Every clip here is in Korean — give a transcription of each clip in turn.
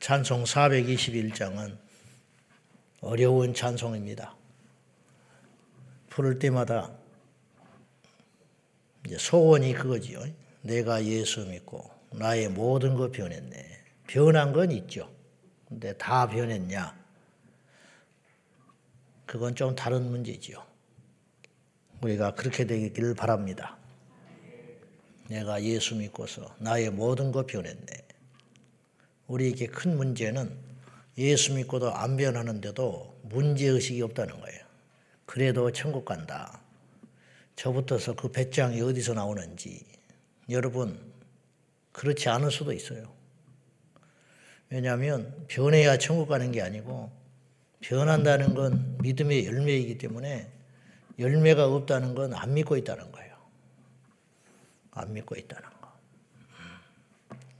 찬송 421장은 어려운 찬송입니다. 부를 때마다 소원이 그거지요. 내가 예수 믿고 나의 모든 것 변했네. 변한 건 있죠. 근데 다 변했냐? 그건 좀 다른 문제지요. 우리가 그렇게 되기를 바랍니다. 내가 예수 믿고서 나의 모든 것 변했네. 우리에게 큰 문제는 예수 믿고도 안 변하는데도 문제의식이 없다는 거예요. 그래도 천국 간다. 저부터서 그 배짱이 어디서 나오는지 여러분 그렇지 않을 수도 있어요. 왜냐하면 변해야 천국 가는 게 아니고 변한다는 건 믿음의 열매이기 때문에 열매가 없다는 건 안 믿고 있다는 거예요. 안 믿고 있다는 거.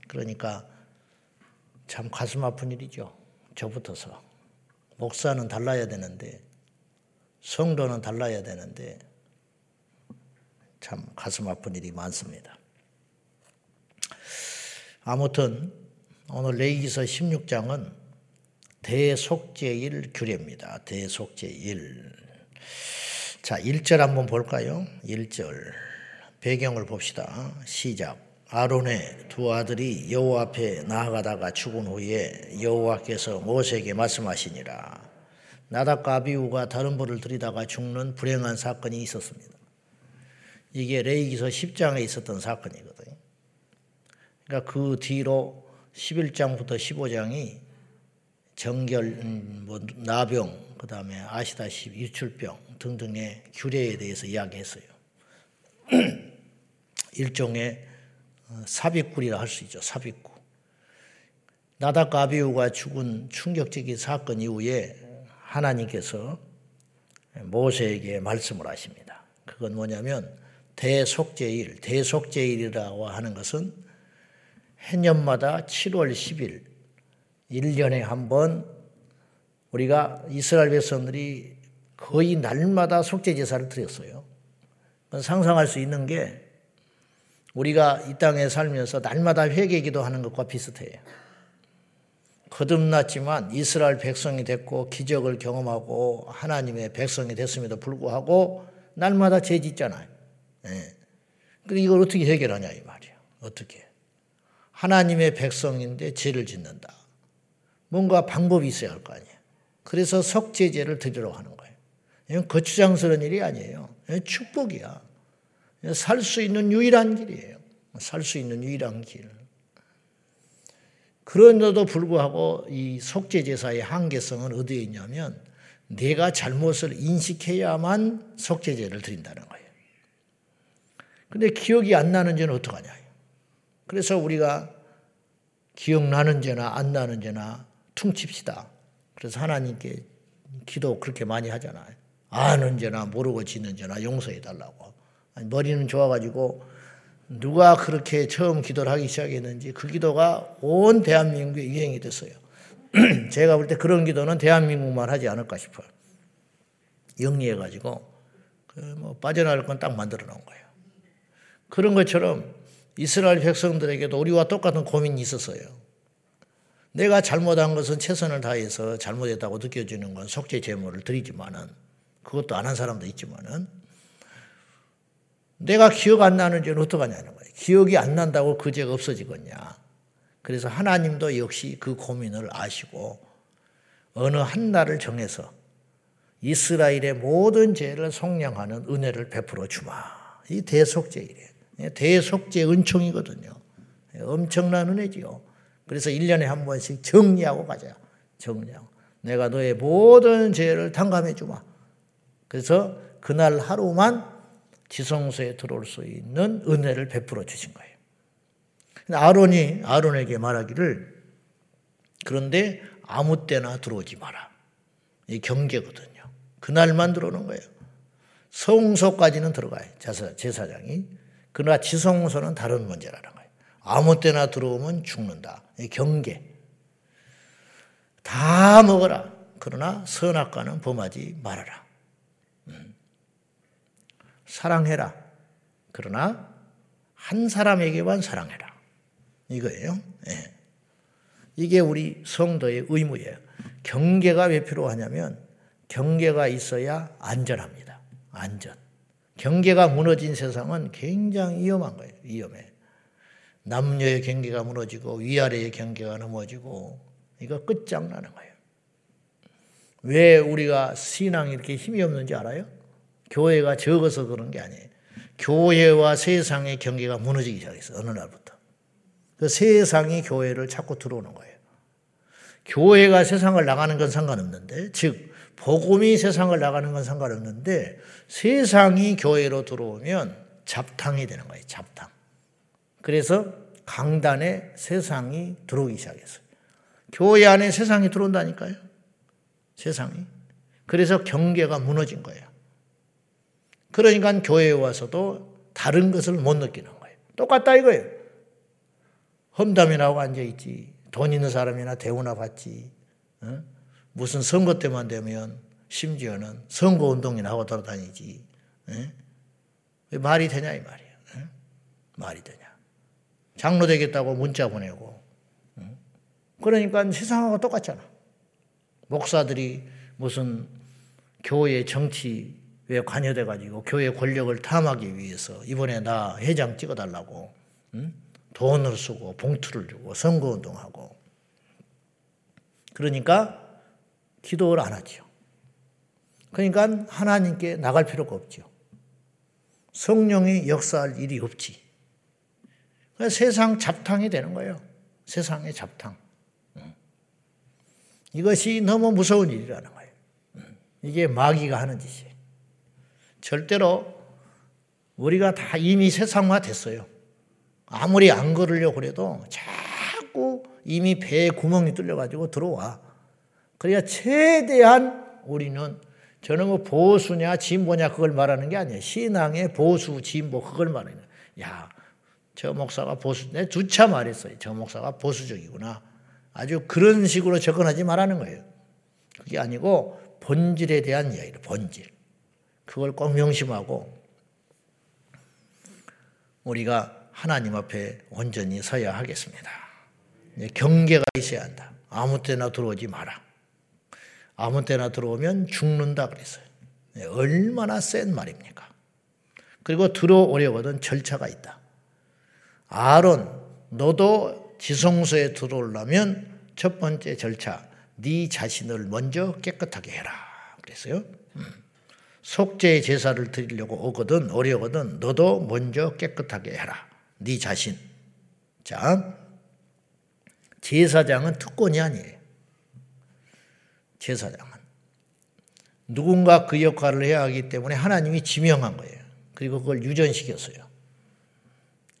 그러니까 참 가슴 아픈 일이죠. 저부터서. 목사는 달라야 되는데, 성도는 달라야 되는데, 참 가슴 아픈 일이 많습니다. 아무튼 오늘 레이기서 16장은 대속제일 규례입니다. 대속제일. 자, 1절 한번 볼까요? 1절. 배경을 봅시다. 시작. 아론의 두 아들이 여호와 앞에 나아가다가 죽은 후에 여호와께서 모세에게 말씀하시니라. 나답과 아비우가 다른 불을 들이다가 죽는 불행한 사건이 있었습니다. 이게 레이기서 10장에 있었던 사건이거든요. 그러니까 그 뒤로 11장부터 15장이 정결, 음, 뭐 나병, 그 다음에 아시다시피 유출병 등등의 규례에 대해서 이야기했어요. 일종의 어, 삽입구리라 할 수 있죠. 삽입구. 나답과 아비우가 죽은 충격적인 사건 이후에 하나님께서 모세에게 말씀을 하십니다. 그건 뭐냐면 대속제일, 대속제일이라고 하는 것은 해년마다 7월 10일, 1년에 한 번 우리가 이스라엘 백성들이 거의 날마다 속죄 제사를 드렸어요. 상상할 수 있는 게 우리가 이 땅에 살면서 날마다 회개 기도 하는 것과 비슷해요. 거듭났지만 이스라엘 백성이 됐고 기적을 경험하고 하나님의 백성이 됐음에도 불구하고 날마다 죄 짓잖아요. 예. 근데 이걸 어떻게 해결하냐 이 말이에요. 어떻게? 하나님의 백성인데 죄를 짓는다. 뭔가 방법이 있어야 할 거 아니에요. 그래서 석제제를 드리려고 하는 거예요. 이건 거추장스러운 일이 아니에요. 축복이야. 살 수 있는 유일한 길이에요. 살 수 있는 유일한 길. 그런데도 불구하고 이 속죄제사의 한계성은 어디에 있냐면 내가 잘못을 인식해야만 속죄제를 드린다는 거예요. 근데 기억이 안 나는 죄는 어떡하냐. 그래서 우리가 기억나는 죄나 안 나는 죄나 퉁칩시다. 그래서 하나님께 기도 그렇게 많이 하잖아요. 아는 죄나 모르고 짓는 죄나 용서해 달라고. 머리는 좋아가지고 누가 그렇게 처음 기도를 하기 시작했는지 그 기도가 온 대한민국에 유행이 됐어요. 제가 볼 때 그런 기도는 대한민국만 하지 않을까 싶어요. 영리해가지고 그뭐 빠져나갈 건 딱 만들어 놓은 거예요. 그런 것처럼 이스라엘 백성들에게도 우리와 똑같은 고민이 있었어요. 내가 잘못한 것은 최선을 다해서 잘못했다고 느껴지는 건 속죄 제물을 드리지만은 그것도 안 한 사람도 있지만은 내가 기억 안 나는 죄는 어떡하냐는 거예요. 기억이 안 난다고 그 죄가 없어지겠냐. 그래서 하나님도 역시 그 고민을 아시고 어느 한 날을 정해서 이스라엘의 모든 죄를 속량하는 은혜를 베풀어 주마. 이 대속죄이래요. 대속죄 은총이거든요. 엄청난 은혜지요. 그래서 1년에 한 번씩 정리하고 가자. 정리하고. 내가 너의 모든 죄를 탕감해 주마. 그래서 그날 하루만 지성소에 들어올 수 있는 은혜를 베풀어 주신 거예요. 아론이 아론에게 말하기를 그런데 아무 때나 들어오지 마라. 이 경계거든요. 그날만 들어오는 거예요. 성소까지는 들어가요. 제사장이. 그러나 지성소는 다른 문제라는 거예요. 아무 때나 들어오면 죽는다. 이 경계. 다 먹어라. 그러나 선악과는 범하지 말아라. 사랑해라. 그러나 한 사람에게만 사랑해라. 이거예요. 네. 이게 우리 성도의 의무예요. 경계가 왜 필요하냐면 경계가 있어야 안전합니다. 안전. 경계가 무너진 세상은 굉장히 위험한 거예요. 위험해. 남녀의 경계가 무너지고 위아래의 경계가 넘어지고 이거 끝장나는 거예요. 왜 우리가 신앙이 이렇게 힘이 없는지 알아요? 교회가 적어서 그런 게 아니에요. 교회와 세상의 경계가 무너지기 시작했어요. 어느 날부터. 그 세상이 교회를 자꾸 들어오는 거예요. 교회가 세상을 나가는 건 상관없는데, 즉, 복음이 세상을 나가는 건 상관없는데, 세상이 교회로 들어오면 잡탕이 되는 거예요. 잡탕. 그래서 강단에 세상이 들어오기 시작했어요. 교회 안에 세상이 들어온다니까요. 세상이. 그래서 경계가 무너진 거예요. 그러니까 교회에 와서도 다른 것을 못 느끼는 거예요. 똑같다 이거예요. 험담이라고 앉아있지. 돈 있는 사람이나 대우나 받지. 어? 무슨 선거 때만 되면 심지어는 선거 운동이나 하고 돌아다니지. 어? 말이 되냐 이 말이에요. 어? 말이 되냐. 장로 되겠다고 문자 보내고. 그러니까 세상하고 똑같잖아. 목사들이 무슨 교회 정치 에 관여돼 가지고 교회 권력을 탐하기 위해서 이번에 나 회장 찍어달라고 응? 돈을 쓰고 봉투를 주고 선거운동하고 그러니까 기도를 안 하죠. 그러니까 하나님께 나갈 필요가 없죠. 성령이 역사할 일이 없지. 세상 잡탕이 되는 거예요. 세상의 잡탕. 이것이 너무 무서운 일이라는 거예요. 이게 마귀가 하는 짓이에요. 절대로 우리가 다 이미 세상화 됐어요. 아무리 안 걸으려고 그래도 자꾸 이미 배에 구멍이 뚫려가지고 들어와. 그러니까 최대한 우리는 저는 뭐 보수냐 진보냐 그걸 말하는 게 아니에요. 신앙의 보수 진보 그걸 말하는 거예요. 야, 저 목사가 보수, 내 두차 말했어요. 저 목사가 보수적이구나. 아주 그런 식으로 접근하지 말라는 거예요. 그게 아니고 본질에 대한 이야기를 본질. 그걸 꼭 명심하고 우리가 하나님 앞에 온전히 서야 하겠습니다. 경계가 있어야 한다. 아무 때나 들어오지 마라. 아무 때나 들어오면 죽는다 그랬어요. 얼마나 센 말입니까? 그리고 들어오려거든 절차가 있다. 아론, 너도 지성소에 들어오려면 첫 번째 절차, 네 자신을 먼저 깨끗하게 해라. 그랬어요. 음. 속죄 제사를 드리려고 오거든 오려거든 너도 먼저 깨끗하게 해라. 네 자신. 자, 제사장은 특권이 아니에요. 제사장은 누군가 그 역할을 해야 하기 때문에 하나님이 지명한 거예요. 그리고 그걸 유전시켰어요.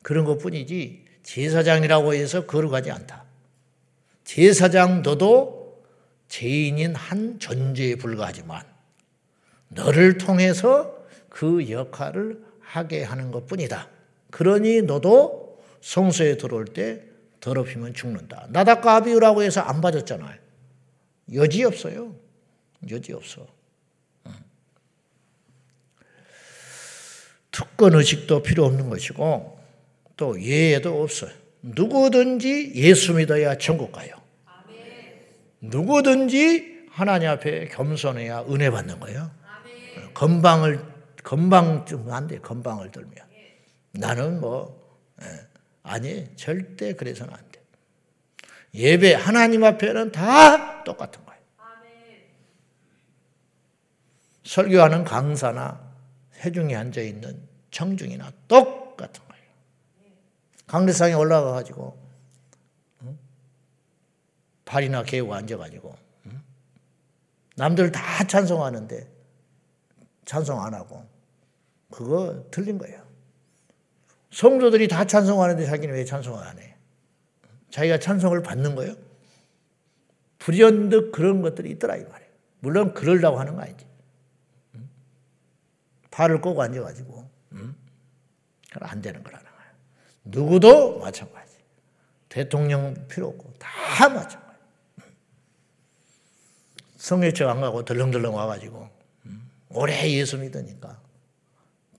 그런 것 뿐이지 제사장이라고 해서 거룩하지 않다. 제사장 너도 죄인인 한 존재에 불과하지만 너를 통해서 그 역할을 하게 하는 것 뿐이다. 그러니 너도 성소에 들어올 때 더럽히면 죽는다. 나답과 아비우라고 해서 안 받았잖아요. 여지 없어요. 여지 없어. 특권 의식도 필요 없는 것이고 또 예외도 없어요. 누구든지 예수 믿어야 천국 가요. 누구든지 하나님 앞에 겸손해야 은혜 받는 거예요. 건방을 건방 좀안 돼. 건방을 들면 나는 뭐 예, 아니 절대 그래서는 안 돼. 예배 하나님 앞에는 다 똑같은 거예요. 설교하는 강사나 회중에 앉아 있는 청중이나 똑같은 거예요. 강대상에 올라가 가지고 발이나 개고 앉아 가지고 남들 다 찬송하는데 찬송 안 하고 그거 틀린 거예요. 성도들이 다 찬송하는데 자기는 왜 찬송을 안 해? 자기가 찬송을 받는 거예요? 불현듯 그런 것들이 있더라 이 말이에요. 물론 그러려고 하는 거 아니지. 발을 꼬고 앉아가지고 그건 안 되는 거라는 거예요. 누구도 마찬가지. 대통령 필요 없고 다 마찬가지. 성일청 안 가고 덜렁덜렁 와가지고 오래 예수 믿으니까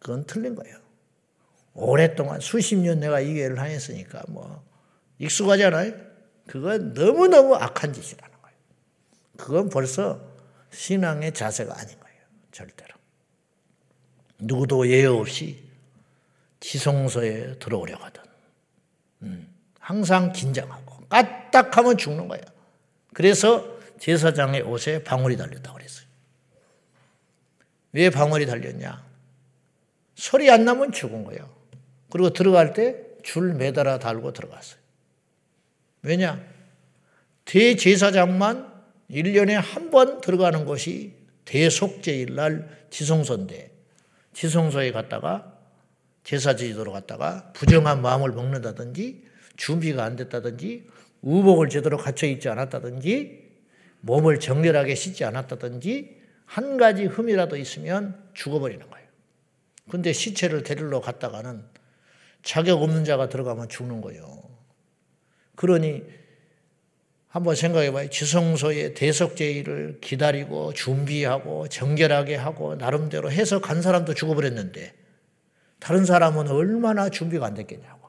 그건 틀린 거예요. 오랫동안 수십 년 내가 이 교회를 다녔으니까 뭐 익숙하잖아요. 그건 너무너무 악한 짓이라는 거예요. 그건 벌써 신앙의 자세가 아닌 거예요. 절대로. 누구도 예외 없이 지성소에 들어오려거든. 음, 항상 긴장하고 까딱하면 죽는 거야. 그래서 제사장의 옷에 방울이 달렸다고 그랬어요. 왜 방울이 달렸냐? 소리 안 나면 죽은 거예요. 그리고 들어갈 때 줄 매달아 달고 들어갔어요. 왜냐? 대제사장만 1년에 한 번 들어가는 곳이 대속제일 날 지성소인데 지성소에 갔다가 제사 지도로 갔다가 부정한 마음을 먹는다든지 준비가 안 됐다든지 우복을 제대로 갖춰 있지 않았다든지 몸을 정렬하게 씻지 않았다든지 한 가지 흠이라도 있으면 죽어버리는 거예요. 근데 시체를 데리러 갔다가는 자격 없는 자가 들어가면 죽는 거예요. 그러니 한번 생각해 봐요. 지성소의 대속제의를 기다리고 준비하고 정결하게 하고 나름대로 해서 간 사람도 죽어버렸는데 다른 사람은 얼마나 준비가 안 됐겠냐고.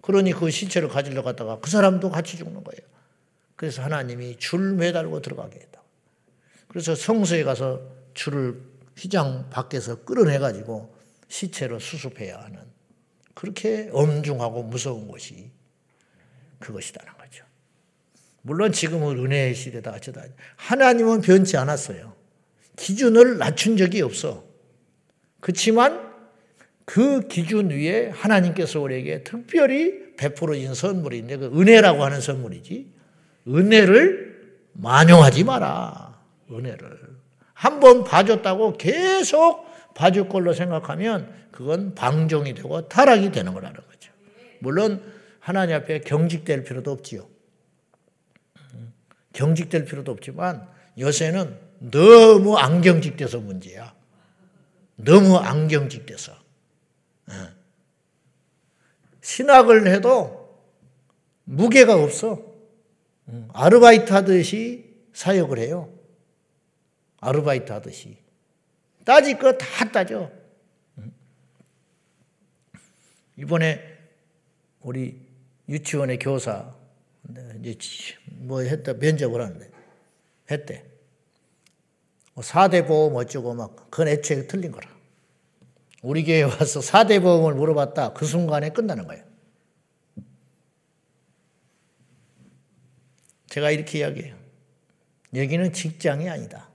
그러니 그 시체를 가지러 갔다가 그 사람도 같이 죽는 거예요. 그래서 하나님이 줄 매달고 들어가게 했다. 그래서 성소에 가서 줄을 휘장 밖에서 끌어내가지고 시체로 수습해야 하는 그렇게 엄중하고 무서운 것이 그것이다는 거죠. 물론 지금은 은혜의 시대다 어쩌다. 하나님은 변치 않았어요. 기준을 낮춘 적이 없어. 그렇지만 그 기준 위에 하나님께서 우리에게 특별히 베풀어진 선물인데 그 은혜라고 하는 선물이지. 은혜를 만용하지 마라. 은혜를. 한 번 봐줬다고 계속 봐줄 걸로 생각하면 그건 방종이 되고 타락이 되는 거라는 거죠. 물론 하나님 앞에 경직될 필요도 없지요. 경직될 필요도 없지만 요새는 너무 안경직돼서 문제야. 너무 안경직돼서. 예. 신학을 해도 무게가 없어. 음, 아르바이트 하듯이 사역을 해요. 아르바이트 하듯이. 따질 거 다 따져. 이번에 우리 유치원의 교사 이제 뭐 했다 면접을 하는데 했대. 4대 뭐 보험 어쩌고 막 그건 애초에 틀린 거라. 우리 교회 와서 4대 보험을 물어봤다. 그 순간에 끝나는 거예요. 제가 이렇게 이야기해요. 여기는 직장이 아니다.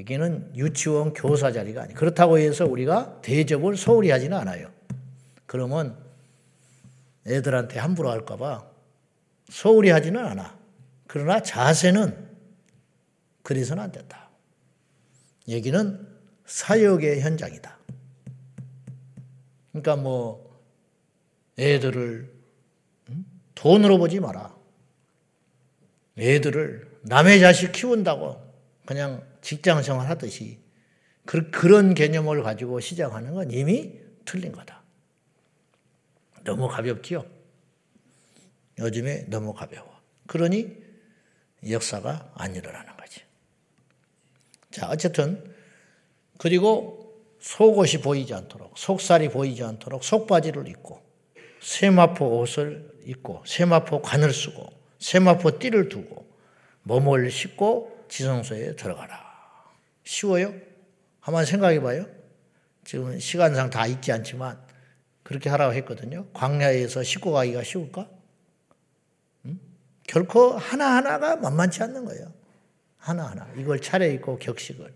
여기는 유치원 교사 자리가 아니. 그렇다고 해서 우리가 대접을 소홀히 하지는 않아요. 그러면 애들한테 함부로 할까봐 소홀히 하지는 않아. 그러나 자세는 그래서는 안 된다. 여기는 사역의 현장이다. 그러니까 뭐 애들을 돈으로 보지 마라. 애들을 남의 자식 키운다고 그냥 직장 생활 하듯이 그 런 개념을 가지고 시작하는 건 이미 틀린 거다. 너무 가볍지요? 요즘에 너무 가벼워. 그러니 역사가 안 일어나는 거지. 자, 어쨌든, 그리고 속옷이 보이지 않도록, 속살이 보이지 않도록 속바지를 입고, 세마포 옷을 입고, 세마포 관을 쓰고, 세마포 띠를 두고, 몸을 씻고 지성소에 들어가라. 쉬워요? 한번 생각해 봐요. 지금 시간상 다 있지 않지만 그렇게 하라고 했거든요. 광야에서 씻고 가기가 쉬울까? 음? 결코 하나하나가 만만치 않는 거예요. 하나하나. 이걸 차려입고 격식을.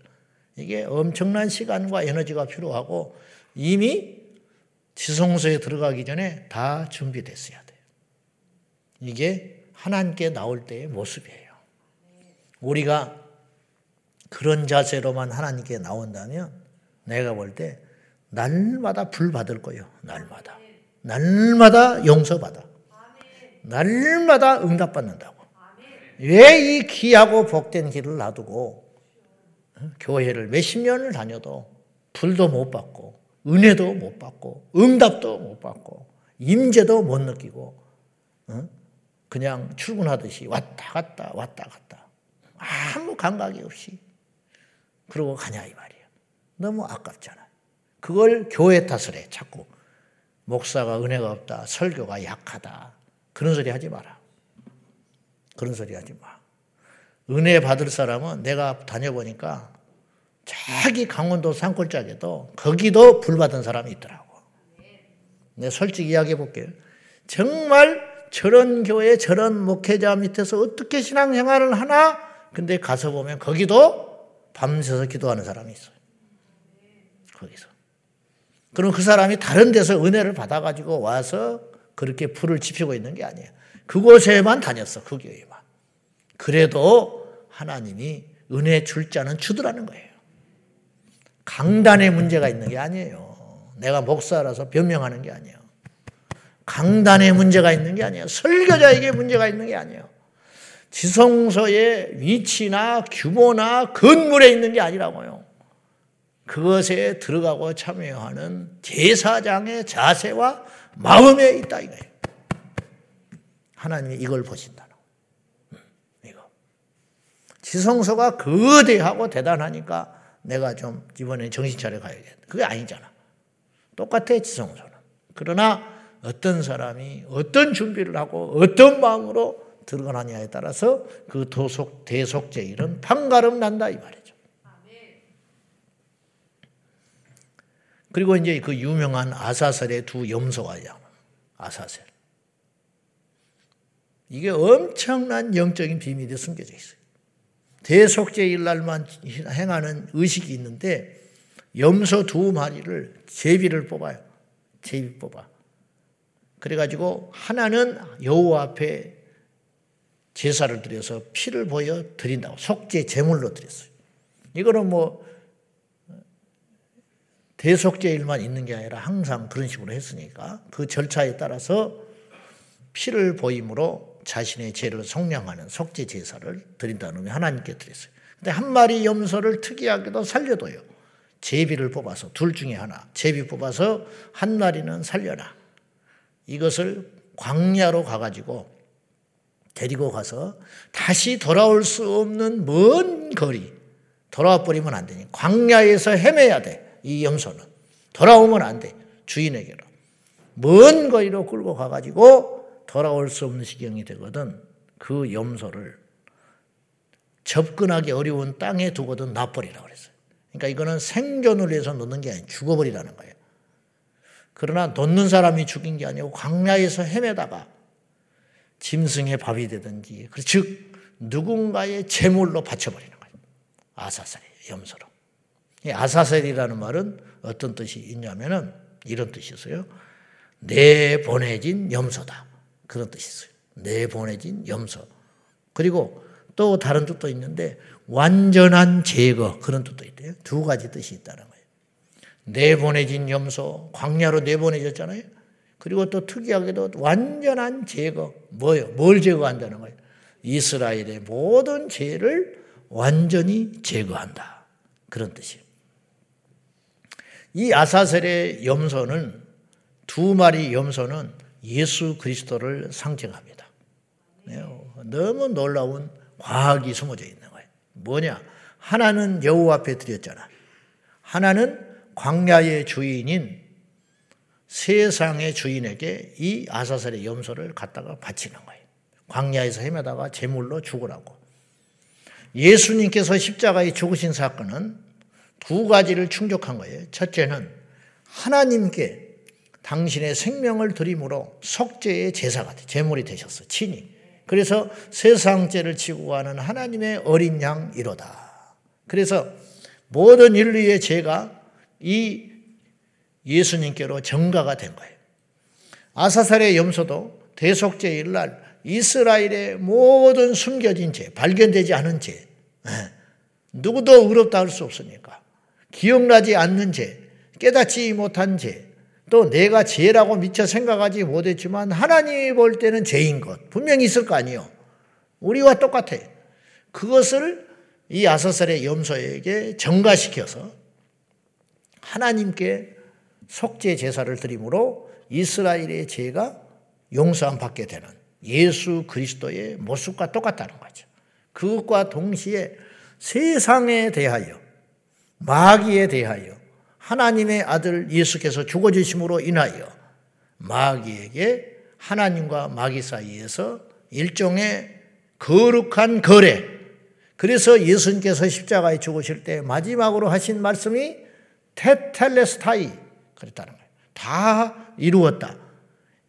이게 엄청난 시간과 에너지가 필요하고 이미 지성소에 들어가기 전에 다 준비됐어야 돼요. 이게 하나님께 나올 때의 모습이에요. 우리가 그런 자세로만 하나님께 나온다면 내가 볼 때 날마다 불 받을 거예요. 날마다. 날마다 용서받아. 날마다 응답받는다고. 왜 이 귀하고 복된 길을 놔두고 어? 교회를 몇십 년을 다녀도 불도 못 받고 은혜도 못 받고 응답도 못 받고 임재도 못 느끼고 어? 그냥 출근하듯이 왔다 갔다 왔다 갔다 아무 감각이 없이 그러고 가냐 이 말이에요. 너무 아깝잖아. 그걸 교회 탓을 해 자꾸 목사가 은혜가 없다 설교가 약하다 그런 소리 하지 마라. 그런 소리 하지 마. 은혜 받을 사람은 내가 다녀보니까 자기 강원도 산골짜기도 거기도 불 받은 사람이 있더라고. 내 솔직히 이야기해 볼게요. 정말 저런 교회 저런 목회자 밑에서 어떻게 신앙생활을 하나? 근데 가서 보면 거기도 밤새서 기도하는 사람이 있어요. 거기서. 그럼 그 사람이 다른 데서 은혜를 받아가지고 와서 그렇게 불을 지피고 있는 게 아니에요. 그곳에만 다녔어, 그 교회만. 그래도 하나님이 은혜 줄 자는 주더라는 거예요. 강단에 문제가 있는 게 아니에요. 내가 목사라서 변명하는 게 아니에요. 강단에 문제가 있는 게 아니에요. 설교자에게 문제가 있는 게 아니에요. 지성소의 위치나 규모나 건물에 있는 게 아니라고요. 그것에 들어가고 참여하는 제사장의 자세와 마음에 있다 이거예요. 하나님이 이걸 보신다는 음, 이거. 지성소가 거대하고 대단하니까 내가 좀 이번에 정신 차려 가야겠다. 그게 아니잖아. 똑같아 지성소는. 그러나 어떤 사람이 어떤 준비를 하고 어떤 마음으로 들어가느냐에 따라서 그 도속 대속제 일은 판가름 난다 이 말이죠. 그리고 이제 그 유명한 아사셀의 두 염소가 있 아사셀. 이게 엄청난 영적인 비밀이 숨겨져 있어요. 대속제일 날만 행하는 의식이 있는데 염소 두 마리를 제비를 뽑아요. 제비 뽑아. 그래가지고 하나는 여호와 앞에 제사를 드려서 피를 보여 드린다고 속죄 제물로 드렸어요. 이거는 뭐 대속죄일만 있는 게 아니라 항상 그런 식으로 했으니까 그 절차에 따라서 피를 보임으로 자신의 죄를 성량하는 속죄 제사를 드린다는 의미 하나님께 드렸어요. 근데 한 마리 염소를 특이하게도 살려둬요. 제비를 뽑아서 둘 중에 하나 제비 뽑아서 한 마리는 살려라. 이것을 광야로 가가지고 데리고 가서 다시 돌아올 수 없는 먼 거리 돌아와 버리면 안 되니 광야에서 헤매야 돼. 이 염소는 돌아오면 안 돼. 주인에게로 먼 거리로 끌고 가가지고 돌아올 수 없는 시경이 되거든. 그 염소를 접근하기 어려운 땅에 두고도 놔버리라고 그랬어요. 그러니까 이거는 생존을 위해서 놓는 게 아니라 죽어버리라는 거예요. 그러나 놓는 사람이 죽인 게 아니고 광야에서 헤매다가 짐승의 밥이 되든지 즉 누군가의 제물로 바쳐버리는 거예요. 아사셀이 염소로. 아사셀이라는 말은 어떤 뜻이 있냐면은 이런 뜻이 있어요. 내 보내진 염소다. 그런 뜻이 있어요. 내 보내진 염소. 그리고 또 다른 뜻도 있는데 완전한 제거 그런 뜻도 있대요. 두 가지 뜻이 있다는 거예요. 내보내진 염소, 광야로 내보내졌잖아요. 그리고 또 특이하게도 완전한 제거, 뭐요? 뭘 제거한다는 거예요? 이스라엘의 모든 죄를 완전히 제거한다. 그런 뜻이에요. 이 아사셀의 염소는 두 마리 염소는 예수 그리스도를 상징합니다. 네, 너무 놀라운 과학이 숨어져 있는 거예요. 뭐냐? 하나는 여호와 앞에 드렸잖아. 하나는 광야의 주인인 세상의 주인에게 이 아사셀의 염소를 갖다가 바치는 거예요. 광야에서 헤매다가 제물로 죽으라고. 예수님께서 십자가에 죽으신 사건은 두 가지를 충족한 거예요. 첫째는 하나님께 당신의 생명을 드림으로 속죄의 제사가 돼, 제물이 되셨어, 친히. 그래서 세상 죄를 지고 가는 하나님의 어린 양이로다. 그래서 모든 인류의 죄가 이 예수님께로 정가가 된 거예요. 아사살의 염소도 대속죄일 날 이스라엘의 모든 숨겨진 죄, 발견되지 않은 죄, 예, 누구도 의롭다 할 수 없으니까 기억나지 않는 죄, 깨닫지 못한 죄, 또 내가 죄라고 미처 생각하지 못했지만 하나님이 볼 때는 죄인 것 분명히 있을 거 아니에요. 우리와 똑같아. 그것을 이 아사살의 염소에게 정가시켜서 하나님께 속죄 제사를 드림으로 이스라엘의 죄가 용서함 받게 되는 예수 그리스도의 모습과 똑같다는 거죠. 그것과 동시에 세상에 대하여 마귀에 대하여 하나님의 아들 예수께서 죽어주심으로 인하여 마귀에게 하나님과 마귀 사이에서 일종의 거룩한 거래. 그래서 예수님께서 십자가에 죽으실 때 마지막으로 하신 말씀이 테텔레스타이 그랬다는 거예요. 다 이루었다.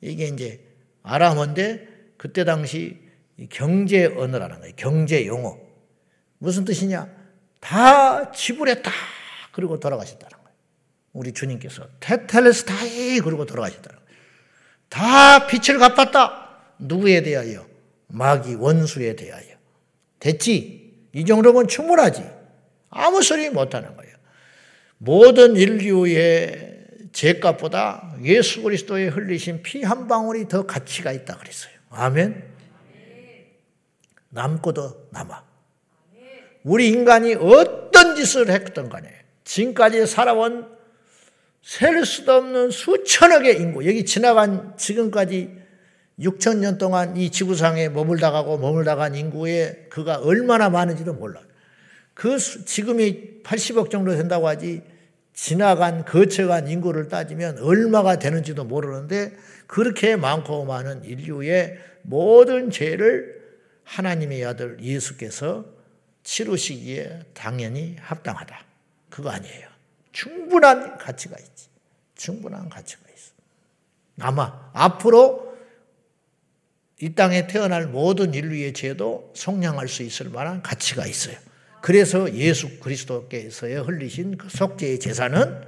이게 이제 아람어인데 그때 당시 경제 언어라는 거예요. 경제 용어. 무슨 뜻이냐? 다 지불했다. 그리고 돌아가셨다는 거예요. 우리 주님께서 테텔레스타이 그리고 돌아가셨다는 거예요. 다 빛을 갚았다. 누구에 대하여? 마귀 원수에 대하여. 됐지? 이 정도면 충분하지. 아무 소리 못하는 거예요. 모든 인류의 죄값보다 예수 그리스도의 흘리신 피 한 방울이 더 가치가 있다 그랬어요. 아멘. 남고도 남아. 우리 인간이 어떤 짓을 했던 간에 지금까지 살아온 셀 수도 없는 수천억의 인구, 여기 지나간 지금까지 6천 년 동안 이 지구상에 머물다 가고 머물다 간 인구의 그가 얼마나 많은지도 몰라요. 그 지금이 80억 정도 된다고 하지 지나간 거쳐간 인구를 따지면 얼마가 되는지도 모르는데 그렇게 많고 많은 인류의 모든 죄를 하나님의 아들 예수께서 치르시기에 당연히 합당하다. 그거 아니에요. 충분한 가치가 있지. 충분한 가치가 있어. 아마 앞으로 이 땅에 태어날 모든 인류의 죄도 속량할 수 있을 만한 가치가 있어요. 그래서 예수 그리스도께서의 흘리신 그 속죄의 제사는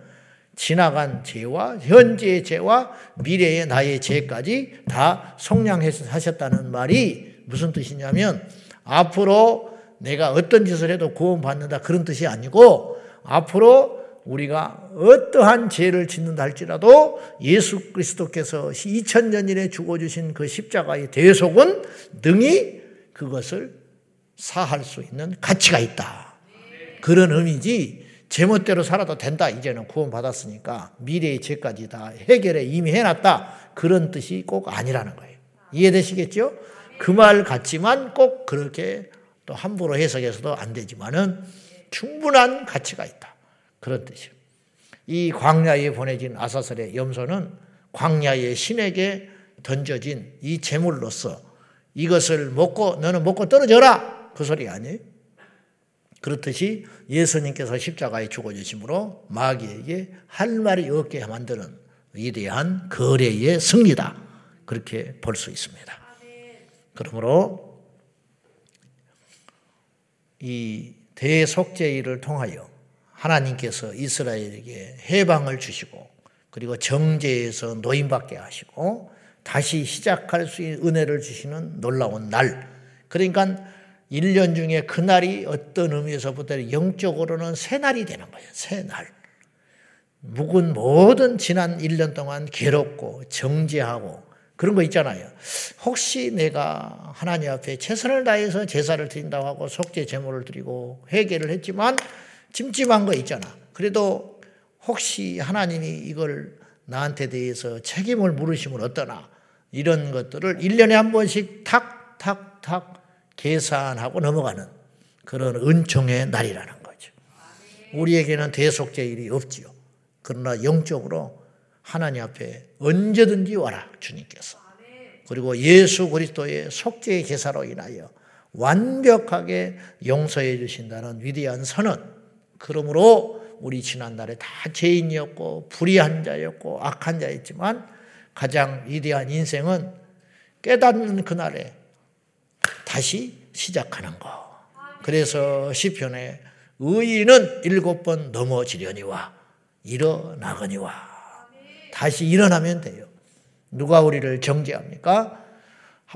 지나간 죄와 현재의 죄와 미래의 나의 죄까지 다 속량하셨다는 말이 무슨 뜻이냐면 앞으로 내가 어떤 짓을 해도 구원받는다 그런 뜻이 아니고 앞으로 우리가 어떠한 죄를 짓는다 할지라도 예수 그리스도께서 2000년 전에 죽어주신 그 십자가의 대속은 능히 그것을 사할 수 있는 가치가 있다. 그런 의미지 제멋대로 살아도 된다. 이제는 구원받았으니까 미래의 죄까지 다 해결에 이미 해놨다. 그런 뜻이 꼭 아니라는 거예요. 이해되시겠죠? 그 말 같지만 꼭 그렇게 또 함부로 해석해서도 안 되지만은 충분한 가치가 있다. 그런 뜻이에요. 이 광야에 보내진 아사설의 염소는 광야의 신에게 던져진 이 재물로서 이것을 먹고 너는 먹고 떨어져라. 그 소리 아니에요? 그렇듯이 예수님께서 십자가에 죽어주심으로 마귀에게 할 말이 없게 만드는 위대한 거래의 승리다. 그렇게 볼 수 있습니다. 그러므로 이 대속죄일을 통하여 하나님께서 이스라엘에게 해방을 주시고 그리고 정죄에서 노인받게 하시고 다시 시작할 수 있는 은혜를 주시는 놀라운 날. 그러니까 1년 중에 그날이 어떤 의미에서부터 영적으로는 새날이 되는 거예요. 새날. 묵은 모든 지난 1년 동안 괴롭고 정죄하고 그런 거 있잖아요. 혹시 내가 하나님 앞에 최선을 다해서 제사를 드린다고 하고 속죄 제물을 드리고 회개를 했지만 찜찜한 거 있잖아. 그래도 혹시 하나님이 이걸 나한테 대해서 책임을 물으시면 어떠나 이런 것들을 1년에 한 번씩 탁, 탁, 탁 계산하고 넘어가는 그런 은총의 날이라는 거죠. 우리에게는 대속제일이 없지요. 그러나 영적으로 하나님 앞에 언제든지 와라 주님께서. 그리고 예수 그리스도의 속죄의 제사로 인하여 완벽하게 용서해 주신다는 위대한 선언. 그러므로 우리 지난날에 다 죄인이었고 불의한 자였고 악한 자였지만 가장 위대한 인생은 깨닫는 그날에 다시 시작하는 거. 그래서 시편에 의인은 일곱 번 넘어지려니와 일어나거니와 다시 일어나면 돼요. 누가 우리를 정죄합니까?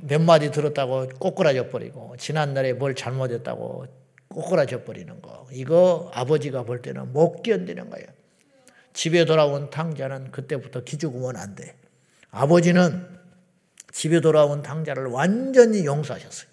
몇 마디 들었다고 꼬꾸라져 버리고 지난날에 뭘 잘못했다고 꼬꾸라져 버리는 거. 이거 아버지가 볼 때는 못 견디는 거예요. 집에 돌아온 탕자는 그때부터 기죽으면 안 돼. 아버지는 집에 돌아온 탕자를 완전히 용서하셨어요.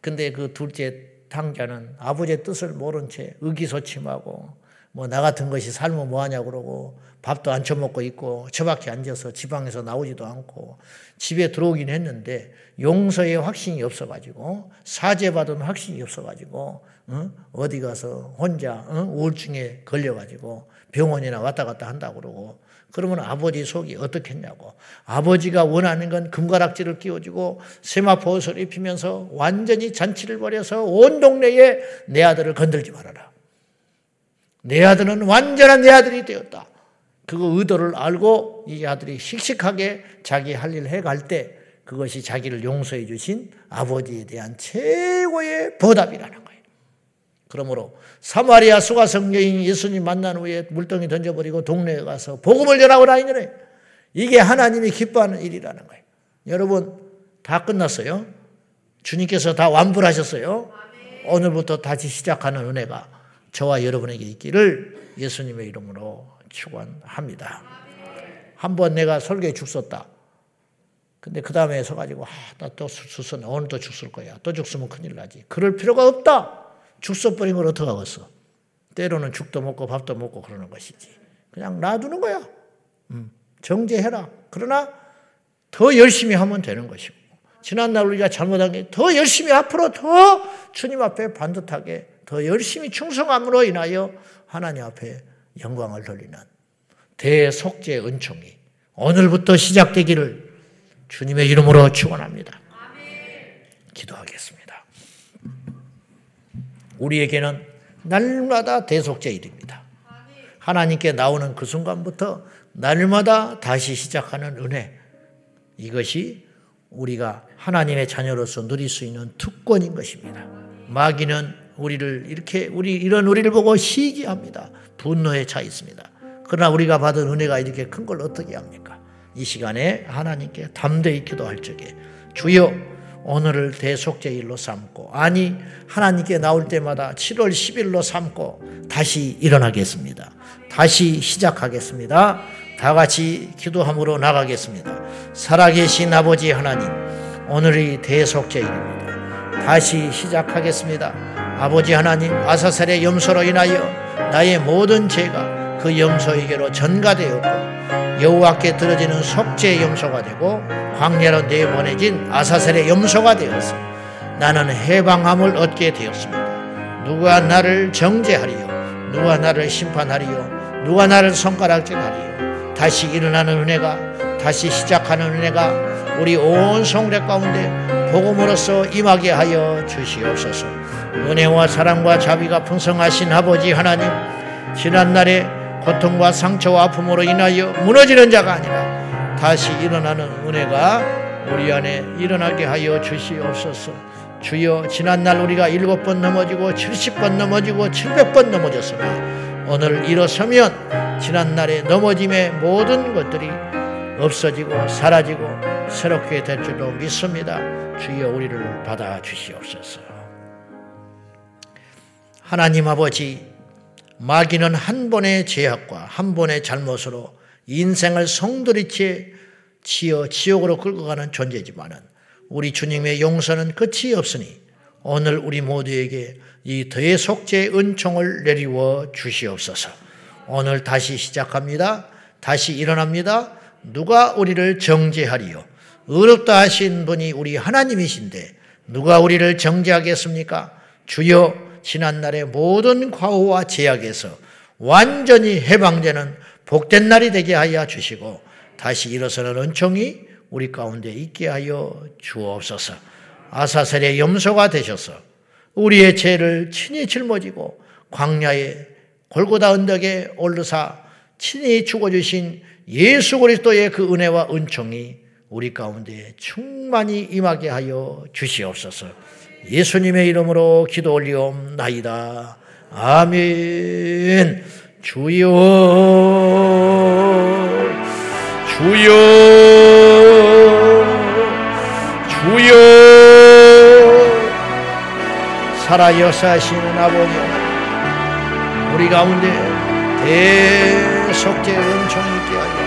근데 그 둘째 탕자는 아버지의 뜻을 모른 채 의기소침하고 뭐 나 같은 것이 살면 뭐하냐 그러고 밥도 안 처먹고 있고 처박혀 앉아서 지방에서 나오지도 않고 집에 들어오긴 했는데 용서의 확신이 없어가지고 사죄받은 확신이 없어가지고 어? 디 가서 혼자 어? 우울증에 걸려가지고 병원이나 왔다 갔다 한다고 그러고 그러면 아버지 속이 어떻겠냐고. 아버지가 원하는 건 금가락지를 끼워주고 세마포 옷을 입히면서 완전히 잔치를 벌여서 온 동네에 내 아들을 건들지 말아라. 내 아들은 완전한 내 아들이 되었다. 그 의도를 알고 이 아들이 씩씩하게 자기 할 일 해갈 때 그것이 자기를 용서해 주신 아버지에 대한 최고의 보답이라는 거예요. 그러므로 사마리아 수가성 여인 예수님 만난 후에 물덩이 던져버리고 동네에 가서 복음을 전하고 다니는 이게 하나님이 기뻐하는 일이라는 거예요. 여러분 다 끝났어요. 주님께서 다 완불하셨어요. 오늘부터 다시 시작하는 은혜가 저와 여러분에게 있기를 예수님의 이름으로 축원합니다. 한 번 내가 설교에 죽었다. 근데 그 다음에 서가지고, 아, 나또 죽었네. 오늘 또 죽을 거야. 또 죽으면 큰일 나지. 그럴 필요가 없다. 걸 어떡하겠어. 때로는 죽도 먹고 밥도 먹고 그러는 것이지. 그냥 놔두는 거야. 음, 정제해라. 그러나 더 열심히 하면 되는 것이고. 지난날 우리가 잘못한 게 더 열심히 앞으로 더 주님 앞에 반듯하게 더 열심히 충성함으로 인하여 하나님 앞에 영광을 돌리는 대속죄 은총이 오늘부터 시작되기를 주님의 이름으로 축원합니다. 기도하겠습니다. 우리에게는 날마다 대속제일입니다. 하나님께 나오는 그 순간부터 날마다 다시 시작하는 은혜. 이것이 우리가 하나님의 자녀로서 누릴 수 있는 특권인 것입니다. 마귀는 우리를 이렇게 우리 이런 우리를 보고 시기합니다. 분노에 차 있습니다. 그러나 우리가 받은 은혜가 이렇게 큰 걸 어떻게 합니까? 이 시간에 하나님께 담대히 기도할 적에 주여 오늘을 대속제일로 삼고 아니 하나님께 나올 때마다 7월 10일로 삼고 다시 일어나겠습니다. 다시 시작하겠습니다. 다 같이 기도함으로 나가겠습니다. 살아계신 아버지 하나님 오늘이 대속제일입니다. 다시 시작하겠습니다. 아버지 하나님 아사살의 염소로 인하여 나의 모든 죄가 그 염소에게로 전가되었고 여호와께 들어지는 속죄의 염소가 되고 광야로 내보내진 아사셀의 염소가 되어서 나는 해방함을 얻게 되었습니다. 누가 나를 정죄하리요? 누가 나를 심판하리요? 누가 나를 손가락질하리요? 다시 일어나는 은혜가 다시 시작하는 은혜가 우리 온 성례 가운데 복음으로써 임하게 하여 주시옵소서. 은혜와 사랑과 자비가 풍성하신 아버지 하나님 지난날에 고통과 상처와 아픔으로 인하여 무너지는 자가 아니라 다시 일어나는 은혜가 우리 안에 일어나게 하여 주시옵소서. 주여 지난날 우리가 일곱 번 넘어지고 칠십 번 넘어지고 칠백 번 넘어졌으나 오늘 일어서면 지난날의 넘어짐의 모든 것들이 없어지고 사라지고 새롭게 될 줄로 믿습니다. 주여 우리를 받아 주시옵소서. 하나님 아버지 마귀는 한 번의 죄악과 한 번의 잘못으로 인생을 성도리치에 치어 지옥으로 끌고 가는 존재지만은 우리 주님의 용서는 끝이 없으니 오늘 우리 모두에게 이 대속죄 은총을 내리워 주시옵소서. 오늘 다시 시작합니다. 다시 일어납니다. 누가 우리를 정죄하리요? 의롭다 하신 분이 우리 하나님이신데 누가 우리를 정죄하겠습니까? 주여 지난날의 모든 과오와 제약에서 완전히 해방되는 복된 날이 되게 하여 주시고 다시 일어서는 은총이 우리 가운데 있게 하여 주옵소서. 아사셀의 염소가 되셔서 우리의 죄를 친히 짊어지고 광야의 골고다 언덕에 올르사 친히 죽어주신 예수 그리스도의 그 은혜와 은총이 우리 가운데 충만히 임하게 하여 주시옵소서. 예수님의 이름으로 기도 올리옵나이다. 아멘. 주여, 주여, 주여, 살아 역사하시는 아버지, 우리 가운데 대속죄 은총이 있게 하여